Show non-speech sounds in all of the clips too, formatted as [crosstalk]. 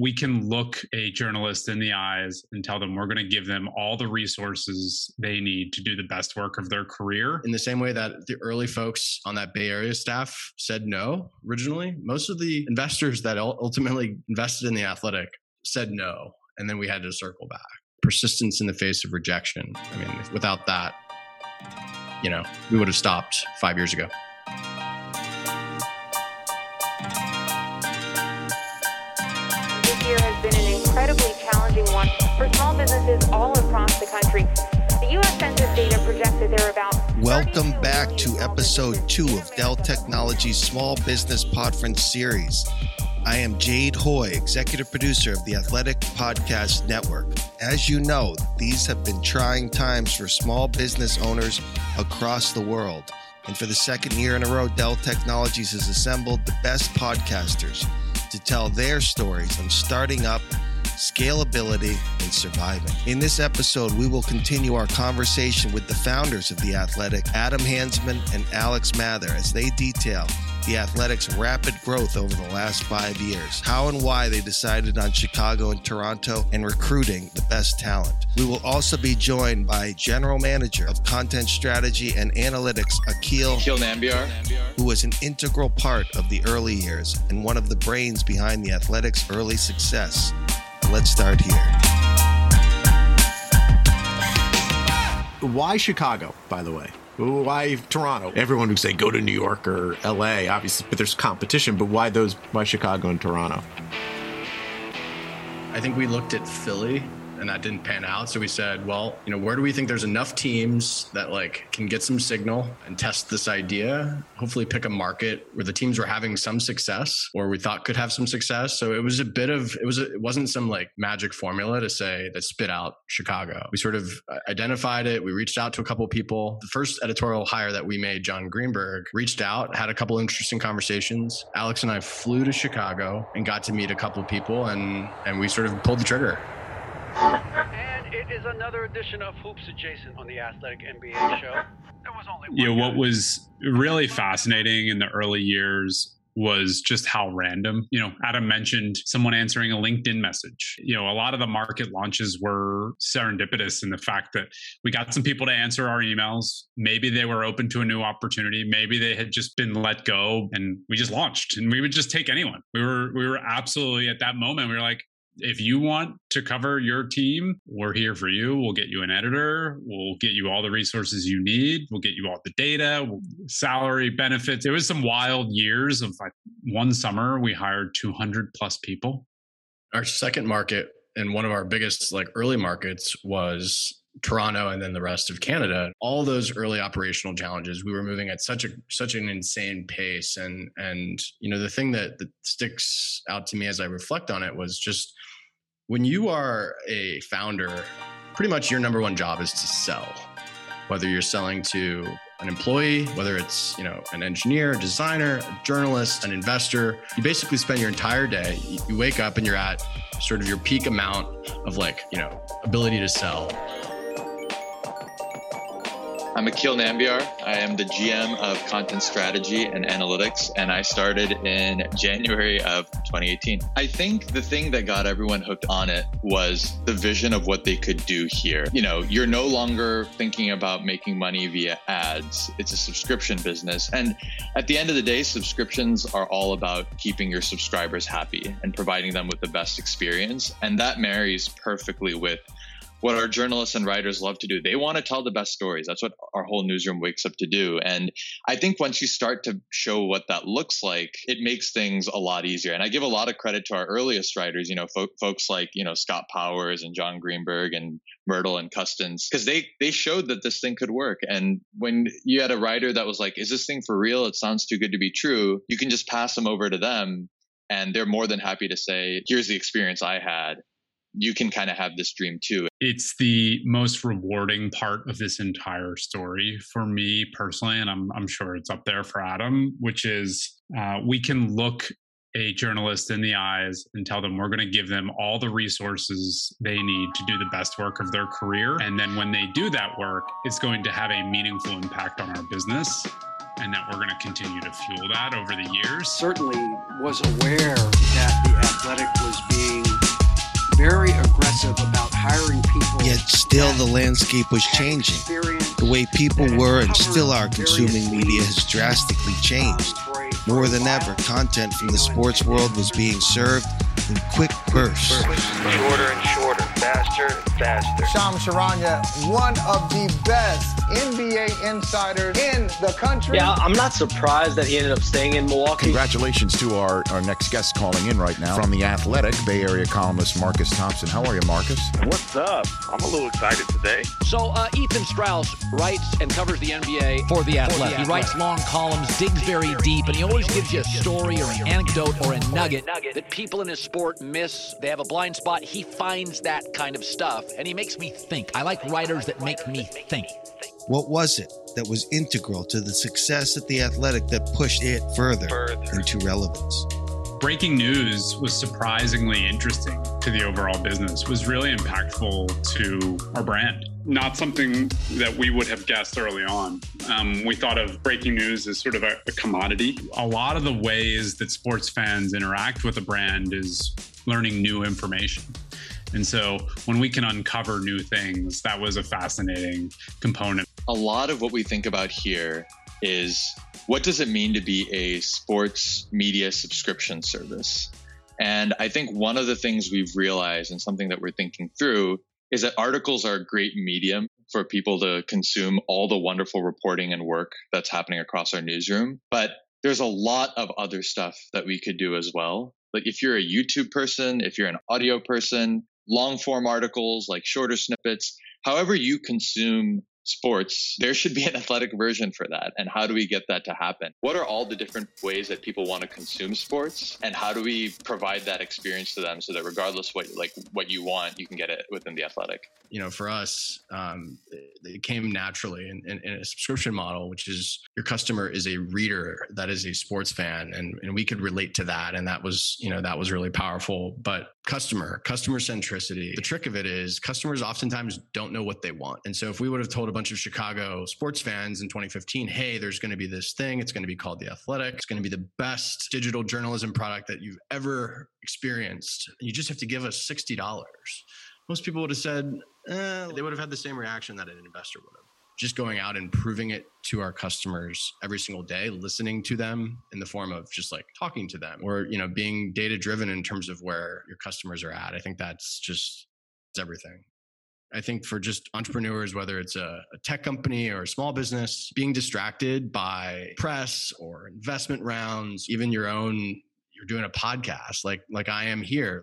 we can look a journalist in the eyes and tell them we're going to give them all the resources they need to do the best work of their career. In the same way that the early folks on that Bay Area staff said no originally, most of the investors that ultimately invested in the athletic said no. And then we had to circle back. Persistence in the face of rejection. I mean, without that, you know, we would have stopped five years ago. For small businesses all across the country. The U.S. Census data projects that there are about. Welcome back to episode two of Dell Technologies Small Business Podference series. I am Jade Hoy, executive producer of the Athletic Podcast Network. As you know, these have been trying times for small business owners across the world. And for the second year in a row, Dell Technologies has assembled the best podcasters to tell their stories on starting up scalability, and surviving. In this episode, we will continue our conversation with the founders of The Athletic, Adam Hansmann and Alex Mather, as they detail the Athletic's rapid growth over the last five years, how and why they decided on Chicago and Toronto, and recruiting the best talent. We will also be joined by General Manager of Content Strategy and Analytics, Akil, Akil Nambiar, who was an integral part of the early years and one of the brains behind the Athletic's early success. Let's start here. Why Chicago, by the way? Why Toronto? Everyone would say go to New York or LA, obviously, but there's competition. But why those? Why Chicago and Toronto? I think we looked at Philly and that didn't pan out. So we said, well, you know, where do we think there's enough teams that like can get some signal and test this idea? Hopefully, pick a market where the teams were having some success or we thought could have some success. So it was a bit of it was it wasn't some like magic formula to say that spit out Chicago. We sort of uh, identified it. We reached out to a couple people. The first editorial hire that we made, Jon Greenberg, reached out, had a couple interesting conversations. Alex and I flew to Chicago and got to meet a couple of people, and and we sort of pulled the trigger. And it is another edition of Hoops Adjacent on the Athletic NBA show. There was only you know, what was really fascinating in the early years was just how random. You know, Adam mentioned someone answering a LinkedIn message. You know, a lot of the market launches were serendipitous in the fact that we got some people to answer our emails. Maybe they were open to a new opportunity. Maybe they had just been let go and we just launched and we would just take anyone. We were we were absolutely at that moment we were like if you want to cover your team, we're here for you. We'll get you an editor. We'll get you all the resources you need. We'll get you all the data, salary, benefits. It was some wild years of like one summer, we hired 200 plus people. Our second market and one of our biggest like early markets was Toronto and then the rest of Canada. All those early operational challenges, we were moving at such a such an insane pace. And and you know, the thing that, that sticks out to me as I reflect on it was just when you are a founder, pretty much your number one job is to sell. Whether you're selling to an employee, whether it's you know an engineer, a designer, a journalist, an investor, you basically spend your entire day. You wake up and you're at sort of your peak amount of like you know ability to sell I'm Akil Nambiar. I am the GM of Content Strategy and Analytics, and I started in January of 2018. I think the thing that got everyone hooked on it was the vision of what they could do here. You know, you're no longer thinking about making money via ads, it's a subscription business. And at the end of the day, subscriptions are all about keeping your subscribers happy and providing them with the best experience. And that marries perfectly with what our journalists and writers love to do. They want to tell the best stories. That's what our whole newsroom wakes up to do. And I think once you start to show what that looks like, it makes things a lot easier. And I give a lot of credit to our earliest writers, you know, fo- folks like, you know, Scott Powers and Jon Greenberg and Mirtle and Custance, because they, they showed that this thing could work. And when you had a writer that was like, is this thing for real? It sounds too good to be true. You can just pass them over to them and they're more than happy to say, here's the experience I had you can kind of have this dream too. It's the most rewarding part of this entire story for me personally, and I'm, I'm sure it's up there for Adam, which is uh, we can look a journalist in the eyes and tell them we're going to give them all the resources they need to do the best work of their career. And then when they do that work, it's going to have a meaningful impact on our business and that we're going to continue to fuel that over the years. Certainly was aware that the athletic was being aggressive about hiring people. Yet still the landscape was changing. The way people were and still are consuming media has drastically changed. More than ever, content from the sports world was being served in quick bursts. Shorter and shorter, faster and faster. Shams Charania, one of the best NBA insiders in the country. Yeah, I'm not surprised that he ended up staying in Milwaukee. Congratulations to our, our next guest calling in right now from The Athletic, Bay Area columnist Marcus Thompson. How are you, Marcus? What's up? I'm a little excited today. So, uh, Ethan Strauss writes and covers the NBA for The Athletic. He writes long columns, digs very deep, and he always gives you a story or an anecdote or a nugget that people in his sport miss. They have a blind spot. He finds that kind of stuff, and he makes me think. I like writers that make me think. What was it that was integral to the success at The Athletic that pushed it further, further. into relevance? breaking news was surprisingly interesting to the overall business was really impactful to our brand not something that we would have guessed early on um, we thought of breaking news as sort of a, a commodity a lot of the ways that sports fans interact with a brand is learning new information and so when we can uncover new things, that was a fascinating component. A lot of what we think about here is what does it mean to be a sports media subscription service? And I think one of the things we've realized and something that we're thinking through is that articles are a great medium for people to consume all the wonderful reporting and work that's happening across our newsroom. But there's a lot of other stuff that we could do as well. Like if you're a YouTube person, if you're an audio person, long form articles, like shorter snippets, however you consume sports, there should be an athletic version for that. And how do we get that to happen? What are all the different ways that people want to consume sports? And how do we provide that experience to them so that regardless what like what you want, you can get it within the athletic? You know, for us, um, it came naturally in, in, in, a subscription model, which is your customer is a reader that is a sports fan, and, and we could relate to that, and that was you know that was really powerful. But customer, customer centricity. The trick of it is customers oftentimes don't know what they want, and so if we would have told bunch of Chicago sports fans in 2015, hey, there's going to be this thing. It's going to be called The Athletic. It's going to be the best digital journalism product that you've ever experienced. You just have to give us $60. Most people would have said, eh, they would have had the same reaction that an investor would have. Just going out and proving it to our customers every single day, listening to them in the form of just like talking to them or, you know, being data driven in terms of where your customers are at. I think that's just everything. I think for just entrepreneurs, whether it's a, a, tech company or a small business, being distracted by press or investment rounds, even your own, you're doing a podcast like like I am here.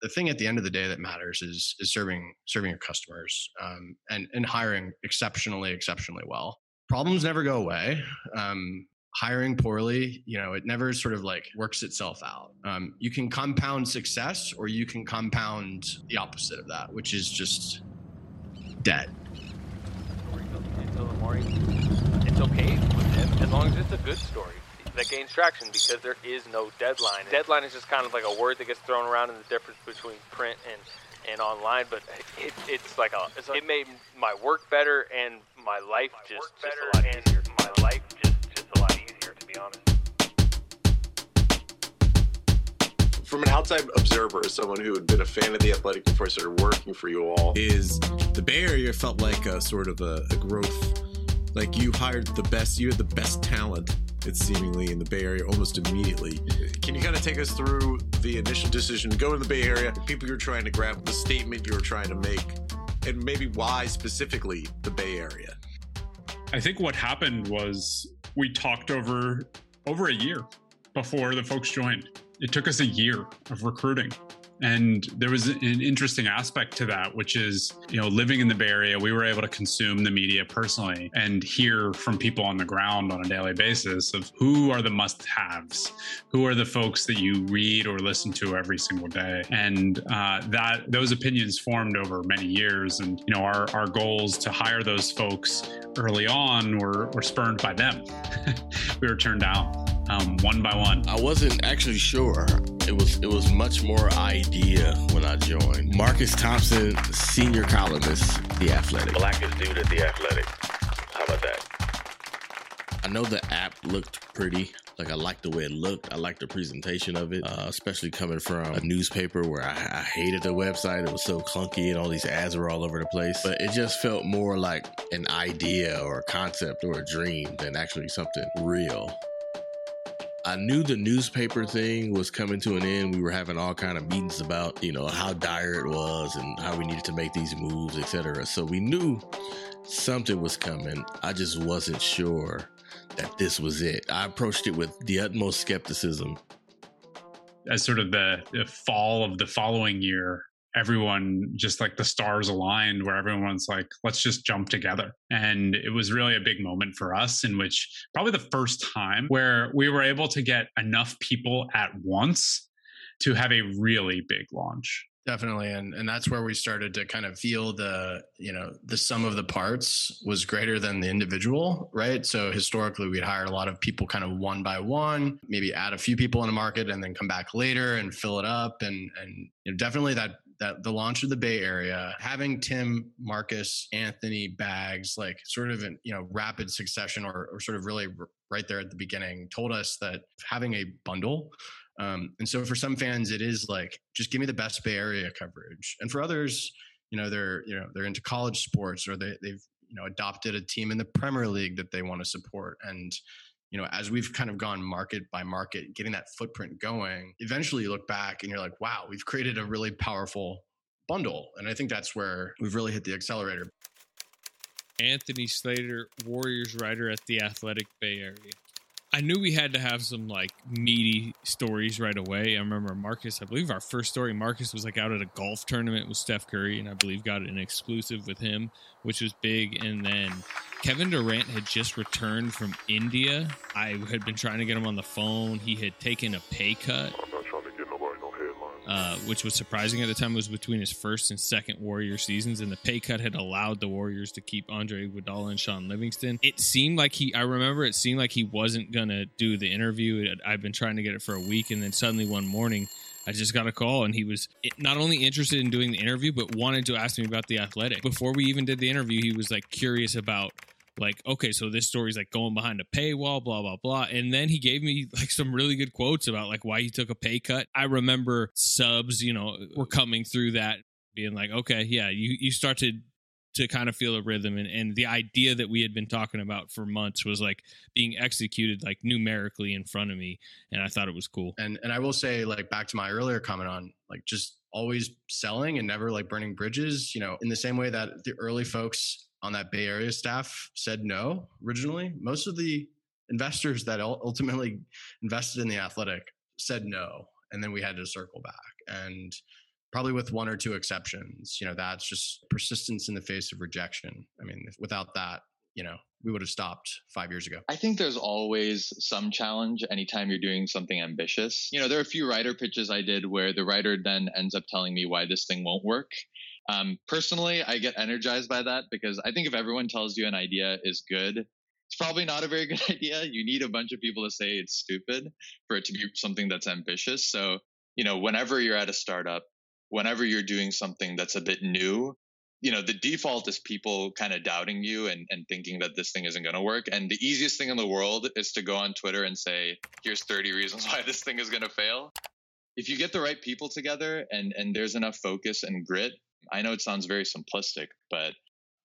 The thing at the end of the day that matters is is serving serving your customers um, and and hiring exceptionally exceptionally well. Problems never go away. Um, hiring poorly, you know, it never sort of like works itself out. Um, you can compound success or you can compound the opposite of that, which is just dead. It's okay as long as it's a good story that gains traction because there is no deadline. Deadline is just kind of like a word that gets thrown around in the difference between print and and online, but it, it's like a it's it made my work better and my life just, just a lot easier. Honest. from an outside observer, as someone who had been a fan of the Athletic before I started working for you all, is the Bay Area felt like a sort of a, a growth. Like you hired the best, you had the best talent. It's seemingly in the Bay Area almost immediately. Can you kind of take us through the initial decision to go to the Bay Area, the people you're trying to grab, the statement you were trying to make, and maybe why specifically the Bay Area? I think what happened was we talked over over a year before the folks joined it took us a year of recruiting. And there was an interesting aspect to that, which is, you know, living in the Bay Area, we were able to consume the media personally and hear from people on the ground on a daily basis of who are the must haves, who are the folks that you read or listen to every single day. And uh, that those opinions formed over many years. And, you know, our, our goals to hire those folks early on were, were spurned by them. [laughs] we were turned down um, one by one? I wasn't actually sure. It was it was much more idea when I joined. Marcus Thompson, senior columnist, The Athletic. Blackest dude at The Athletic. How about that? I know the app looked pretty. Like I liked the way it looked. I liked the presentation of it, uh, especially coming from a newspaper where I, I hated the website. It was so clunky and all these ads were all over the place. But it just felt more like an idea or a concept or a dream than actually something real. I knew the newspaper thing was coming to an end. We were having all kind of meetings about, you know, how dire it was and how we needed to make these moves, etc. So we knew something was coming. I just wasn't sure that this was it. I approached it with the utmost skepticism. As sort of the, the fall of the following year, everyone just like the stars aligned where everyone's like let's just jump together. And it was really a big moment for us in which probably the first time where we were able to get enough people at once to have a really big launch. Definitely. And and that's where we started to kind of feel the you know the sum of the parts was greater than the individual right? So historically we'd hire a lot of people kind of one by one maybe add a few people in a market and then come back later and fill it up. And and you know, definitely that that the launch of the Bay Area, having Tim, Marcus, Anthony, Bags, like sort of in you know rapid succession or, or sort of really r- right there at the beginning, told us that having a bundle. Um, and so for some fans, it is like just give me the best Bay Area coverage, and for others, you know they're you know they're into college sports or they, they've you know adopted a team in the Premier League that they want to support and you know, as we've kind of gone market by market, getting that footprint going, eventually you look back and you're like, wow, we've created a really powerful bundle. And I think that's where we've really hit the accelerator. Anthony Slater, Warriors writer at the Athletic Bay Area. I knew we had to have some like meaty stories right away. I remember Marcus, I believe our first story, Marcus was like out at a golf tournament with Steph Curry, and I believe got an exclusive with him, which was big. And then Kevin Durant had just returned from India. I had been trying to get him on the phone. He had taken a pay cut uh, which was surprising at the time. Was between his first and second Warrior seasons, and the pay cut had allowed the Warriors to keep Andre Iguodala and Shaun Livingston. It seemed like he, I remember it seemed like he wasn't gonna do the interview. I've been trying to get it for a week, and then suddenly one morning. I just got a call and he was not only interested in doing the interview, but wanted to ask me about the athletic. Before we even did the interview, he was like curious about like okay so this story's like going behind a paywall blah blah blah. And then he gave me like some really good quotes about like why he took a pay cut. I remember subs you know were coming through that being like okay yeah you you start to to kind of feel a rhythm. And, and the idea that we had been talking about for months was like being executed like numerically in front of me. And i thought it was cool. And and i will say like back to my earlier comment on like just always selling and never like burning bridges you know in the same way that the early folks on that Bay Area staff said no originally. Most of the investors that ultimately invested in the athletic said no. And then we had to circle back. And probably with one or two exceptions, you know, that's just persistence in the face of rejection. I mean, without that, you know, we would have stopped five years ago. I think there's always some challenge anytime you're doing something ambitious. You know, there are a few writer pitches I did where the writer then ends up telling me why this thing won't work. Um, personally, I get energized by that because I think if everyone tells you an idea is good, it's probably not a very [laughs] good idea. You need a bunch of people to say it's stupid for it to be something that's ambitious. So, you know, whenever you're at a startup, whenever you're doing something that's a bit new, you know, the default is people kind of doubting you and, and thinking that this thing isn't going to work. And the easiest thing in the world is to go on Twitter and say, here's 30 reasons why this thing is going to fail. If you get the right people together and, and there's enough focus and grit, I know it sounds very simplistic, but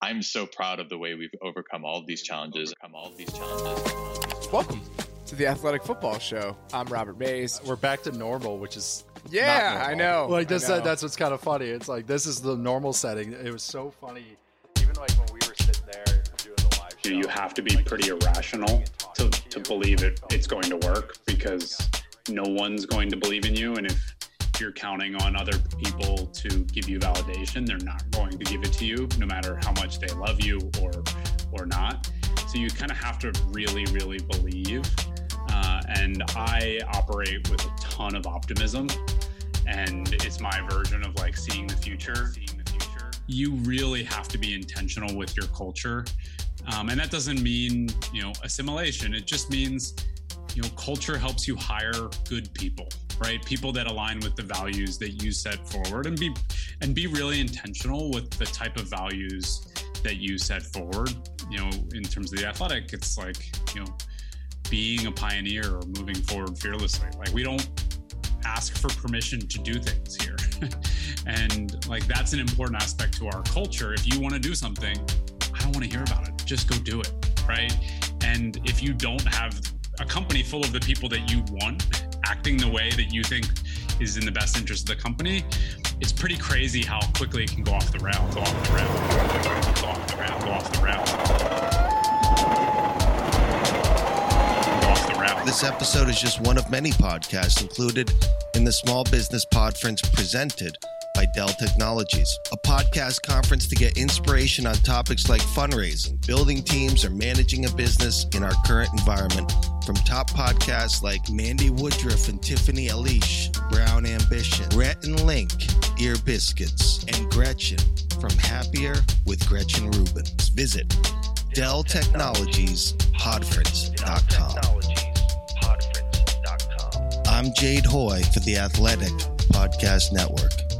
I'm so proud of the way we've overcome all of these challenges. Overcome all of these challenges. Welcome to the Athletic Football Show. I'm Robert Mays. We're back to normal, which is yeah, I know. Like this, uh, know. that's what's kind of funny. It's like this is the normal setting. It was so funny, even like when we were sitting there doing the live show. You have to be pretty irrational to, to believe it it's going to work because no one's going to believe in you, and if you're counting on other people to give you validation, they're not going to give it to you, no matter how much they love you or or not. So you kind of have to really, really believe. Uh, and I operate with a ton of optimism, and it's my version of like seeing the future. Seeing the future. You really have to be intentional with your culture, um, and that doesn't mean you know assimilation. It just means you know culture helps you hire good people right people that align with the values that you set forward and be and be really intentional with the type of values that you set forward you know in terms of the athletic it's like you know being a pioneer or moving forward fearlessly. Like we don't ask for permission to do things here. [laughs] and like that's an important aspect to our culture. If you want to do something, I don't want to hear about it. Just go do it, right? And if you don't have a company full of the people that you want acting the way that you think is in the best interest of the company, it's pretty crazy how quickly it can go off the rails, go off the rails, go off the rails, go off the rails. This episode is just one of many podcasts included in the Small Business Podference presented by Dell Technologies, a podcast conference to get inspiration on topics like fundraising, building teams, or managing a business in our current environment from top podcasts like Mandi Woodruff and Tiffany Aliche, Brown Ambition, Rhett and Link, Ear Biscuits, and Gretchen from Happier with Gretchen Rubens. Visit Dell Technologies Podference.com. I'm Jade Hoy for the Athletic Podcast Network.